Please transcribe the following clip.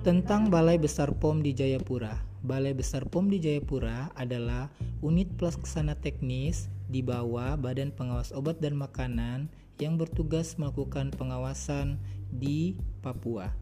Tentang Balai Besar POM di Jayapura. Balai Besar POM di Jayapura adalah unit pelaksana teknis di bawah Badan Pengawas Obat dan Makanan yang bertugas melakukan pengawasan di Papua.